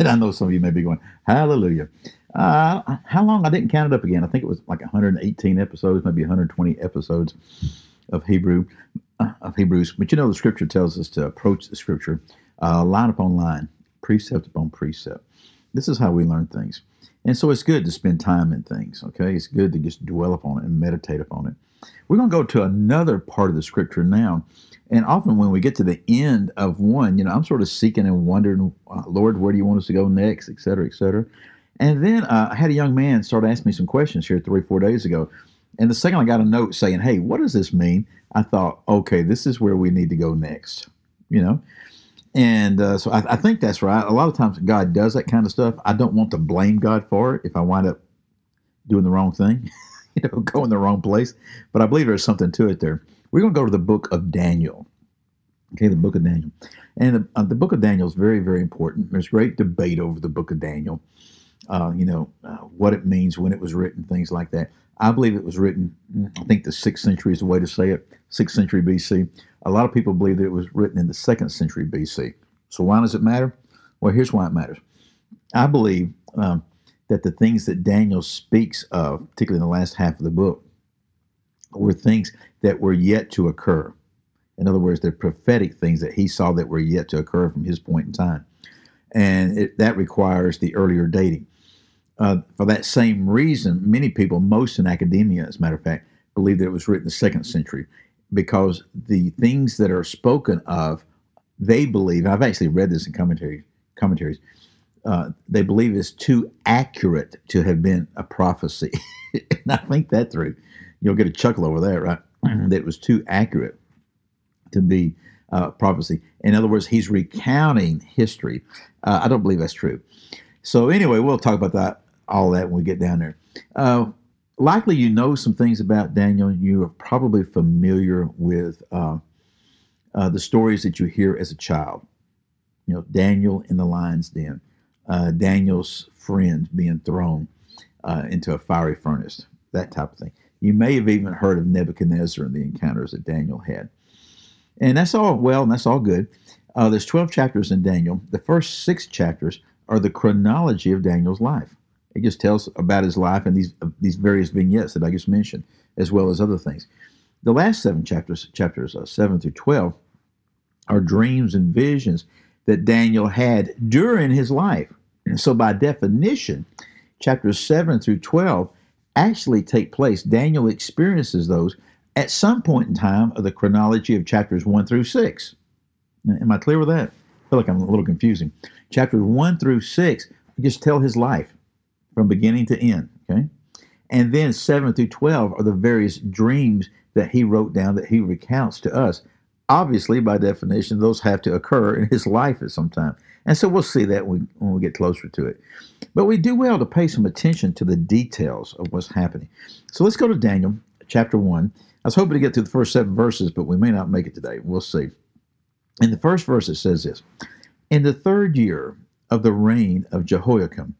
and I know some of you may be going, Hallelujah. Uh, how long? I didn't count it up again. I think it was like 118 episodes, maybe 120 episodes of Hebrew uh, of Hebrews. But you know, the Scripture tells us to approach the Scripture uh, line upon line, precept upon precept. This is how we learn things, and so it's good to spend time in things. Okay, it's good to just dwell upon it and meditate upon it. We're going to go to another part of the Scripture now. And often when we get to the end of one, you know, I'm sort of seeking and wondering, uh, Lord, where do you want us to go next, et cetera, et cetera. And then uh, I had a young man start asking me some questions here three, four days ago. And the second I got a note saying, hey, what does this mean? I thought, okay, this is where we need to go next, you know? And uh, so I, I, think that's right. A lot of times God does that kind of stuff. I don't want to blame God for it if I wind up doing the wrong thing, you know, going the wrong place. But I believe there's something to it there. We're going to go to the book of Daniel. Okay, the book of Daniel. And the, uh, the book of Daniel is very, very important. There's great debate over the book of Daniel uh, you know, uh, what it means when it was written, things like that. I believe it was written, I think the sixth century is the way to say it, sixth century BC. A lot of people believe that it was written in the second century BC. So why does it matter? Well, here's why it matters. I believe um, that the things that Daniel speaks of, particularly in the last half of the book, were things that were yet to occur. In other words, they're prophetic things that he saw that were yet to occur from his point in time. And it, that requires the earlier dating. Uh, for that same reason, many people, most in academia, as a matter of fact, believe that it was written in the second century because the things that are spoken of, they believe, I've actually read this in commentaries, commentaries uh, they believe is too accurate to have been a prophecy. and I think that through. You'll get a chuckle over that, right? Mm-hmm. that it was too accurate to be uh, prophecy. In other words, he's recounting history. Uh, I don't believe that's true. So anyway, we'll talk about that all that when we get down there. Uh, likely you know some things about Daniel. You are probably familiar with uh, uh, the stories that you hear as a child. You know, Daniel in the lion's den, uh, Daniel's friend being thrown uh, into a fiery furnace, that type of thing. You may have even heard of Nebuchadnezzar and the encounters that Daniel had. And that's all well, and that's all good. Uh, there's 12 chapters in Daniel. The first six chapters are the chronology of Daniel's life. It just tells about his life and these these various vignettes that I just mentioned, as well as other things. The last seven chapters, chapters uh, seven through twelve, are dreams and visions that Daniel had during his life. And so, by definition, chapters seven through twelve actually take place. Daniel experiences those at some point in time of the chronology of chapters one through six. Am I clear with that? I feel like I'm a little confusing. Chapters one through six just tell his life from beginning to end. Okay. And then 7 through 12 are the various dreams that he wrote down that he recounts to us. Obviously, by definition, those have to occur in his life at some time. And so we'll see that when we, get closer to it. But we do well to pay some attention to the details of what's happening. So let's go to Daniel chapter 1. I was hoping to get to the first seven verses, but we may not make it today. We'll see. In the first verse, it says this In the third year of the reign of Jehoiakim,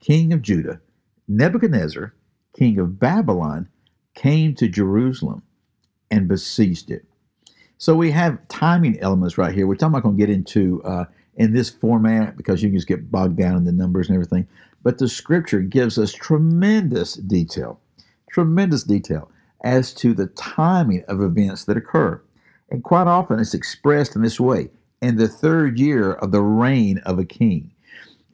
king of Judah, Nebuchadnezzar, king of Babylon, came to Jerusalem and besieged it. So we have timing elements right here, which I'm not going to get into uh, in this format because you can just get bogged down in the numbers and everything. But the scripture gives us tremendous detail, tremendous detail as to the timing of events that occur. And quite often it's expressed in this way in the third year of the reign of a king.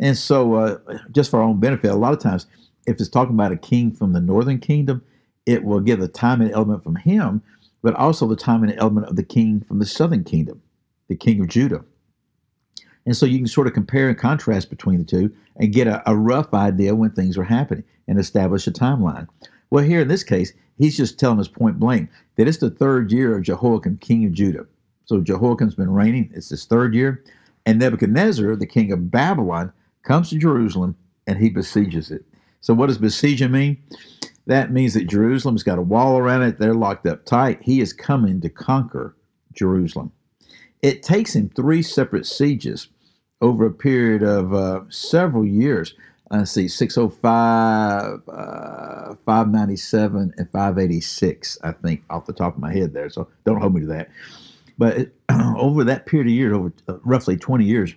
And so, uh, just for our own benefit, a lot of times, if it's talking about a king from the northern kingdom, it will give the time and element from him, but also the time and element of the king from the southern kingdom, the king of Judah. And so you can sort of compare and contrast between the two and get a, a rough idea when things are happening and establish a timeline. Well, here in this case, he's just telling us point blank that it's the third year of Jehoiakim, king of Judah. So Jehoiakim's been reigning, it's his third year. And Nebuchadnezzar, the king of Babylon, comes to Jerusalem and he besieges it. So, what does besieging mean? That means that Jerusalem's got a wall around it. They're locked up tight. He is coming to conquer Jerusalem. It takes him three separate sieges over a period of uh, several years. Let's see, 605, uh, 597, and 586, I think, off the top of my head there. So don't hold me to that. But over that period of years, over uh, roughly 20 years,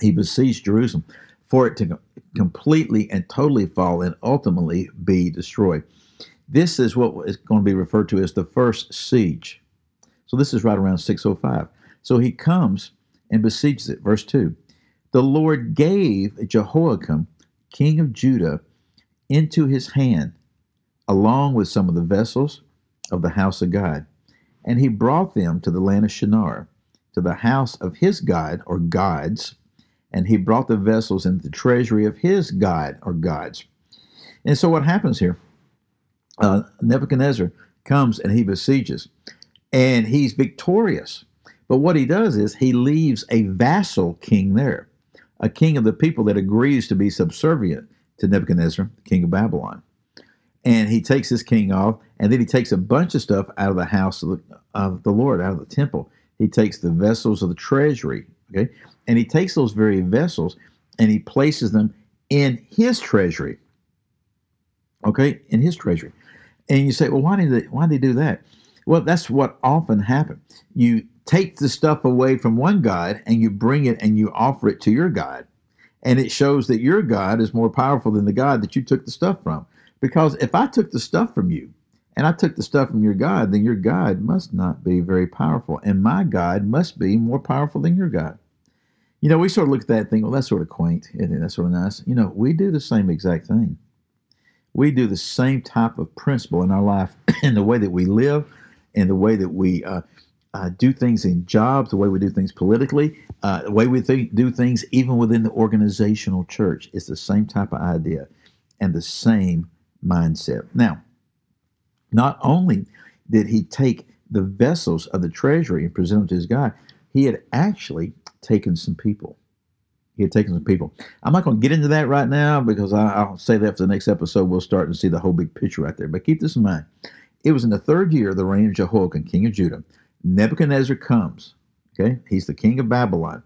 he besieged Jerusalem for it to completely and totally fall and ultimately be destroyed. This is what is going to be referred to as the first siege. So this is right around 605. So he comes and besieges it. Verse 2 The Lord gave Jehoiakim, king of Judah, into his hand, along with some of the vessels of the house of God. And he brought them to the land of Shinar, to the house of his God or gods, and he brought the vessels into the treasury of his God or gods. And so what happens here? Uh, Nebuchadnezzar comes and he besieges, and he's victorious. But what he does is he leaves a vassal king there, a king of the people that agrees to be subservient to Nebuchadnezzar, the king of Babylon. And he takes this king off, and then he takes a bunch of stuff out of the house of the, of the Lord, out of the temple. He takes the vessels of the treasury, okay, and he takes those very vessels and he places them in his treasury. Okay, in his treasury. And you say, well, why did they, why did he do that? Well, that's what often happens. You take the stuff away from one God and you bring it and you offer it to your God. And it shows that your God is more powerful than the God that you took the stuff from. Because if I took the stuff from you and I took the stuff from your God, then your God must not be very powerful. And my God must be more powerful than your God. You know, we sort of look at that and think, well, that's sort of quaint, isn't it? That's sort of nice. You know, we do the same exact thing. We do the same type of principle in our life, in the way that we live, in the way that we uh, uh, do things in jobs, the way we do things politically, uh, the way we th- do things even within the organizational church. It's the same type of idea and the same mindset. Now, not only did he take the vessels of the treasury and present them to his God, he had actually taken some people. He had taken some people. I'm not going to get into that right now because I, will say that for the next episode. We'll start and see the whole big picture right there. But keep this in mind. It was in the third year of the reign of Jehoiakim, king of Judah. Nebuchadnezzar comes. Okay, he's the king of Babylon,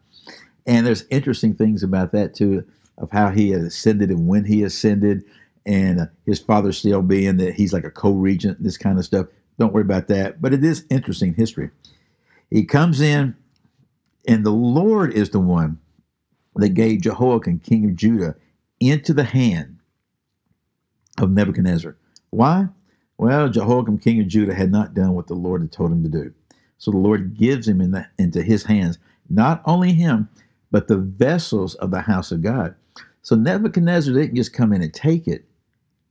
and there's interesting things about that too, of how he had ascended and when he ascended, and his father still being that he's like a co-regent, this kind of stuff. Don't worry about that, but it is interesting history. He comes in and the Lord is the one that gave Jehoiakim, king of Judah, into the hand of Nebuchadnezzar. Why? Well, Jehoiakim, king of Judah, had not done what the Lord had told him to do. So the Lord gives him in the, into his hands, not only him, but the vessels of the house of God. So Nebuchadnezzar didn't just come in and take it.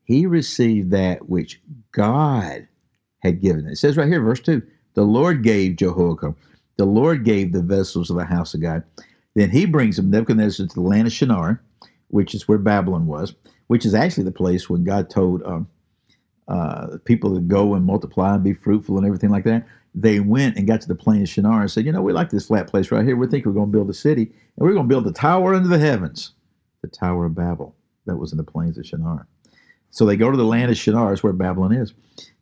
He received that which God had given. It says right here, verse 2 the Lord gave Jehoiakim the Lord gave the vessels of the house of God. Then he brings them, Nebuchadnezzar, to the land of Shinar, which is where Babylon was, which is actually the place when God told um, uh, people to go and multiply and be fruitful and everything like that. They went and got to the plain of Shinar and said, You know, we like this flat place right here. We think we're going to build a city, and we're going to build the tower into the heavens, the Tower of Babel. That was in the plains of Shinar. So they go to the land of Shinar, is where Babylon is,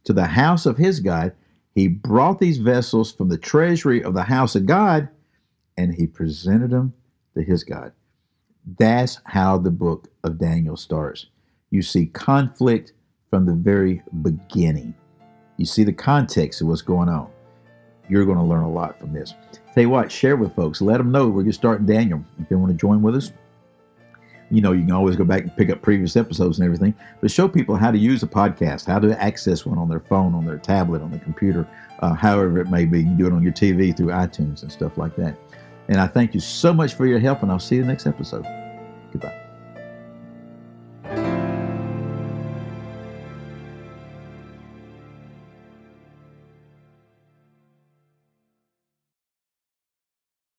to the house of his God, he brought these vessels from the treasury of the house of God and he presented them to his God. That's how the book of Daniel starts. You see conflict from the very beginning. You see the context of what's going on. You're going to learn a lot from this. Tell you what, share with folks. Let them know we're going to start Daniel. If they want to join with us, you know, you can always go back and pick up previous episodes and everything, but show people how to use a podcast, how to access one on their phone, on their tablet, on their computer, uh, however it may be. You can do it on your TV through iTunes and stuff like that. And I thank you so much for your help, and I'll see you next episode. Goodbye.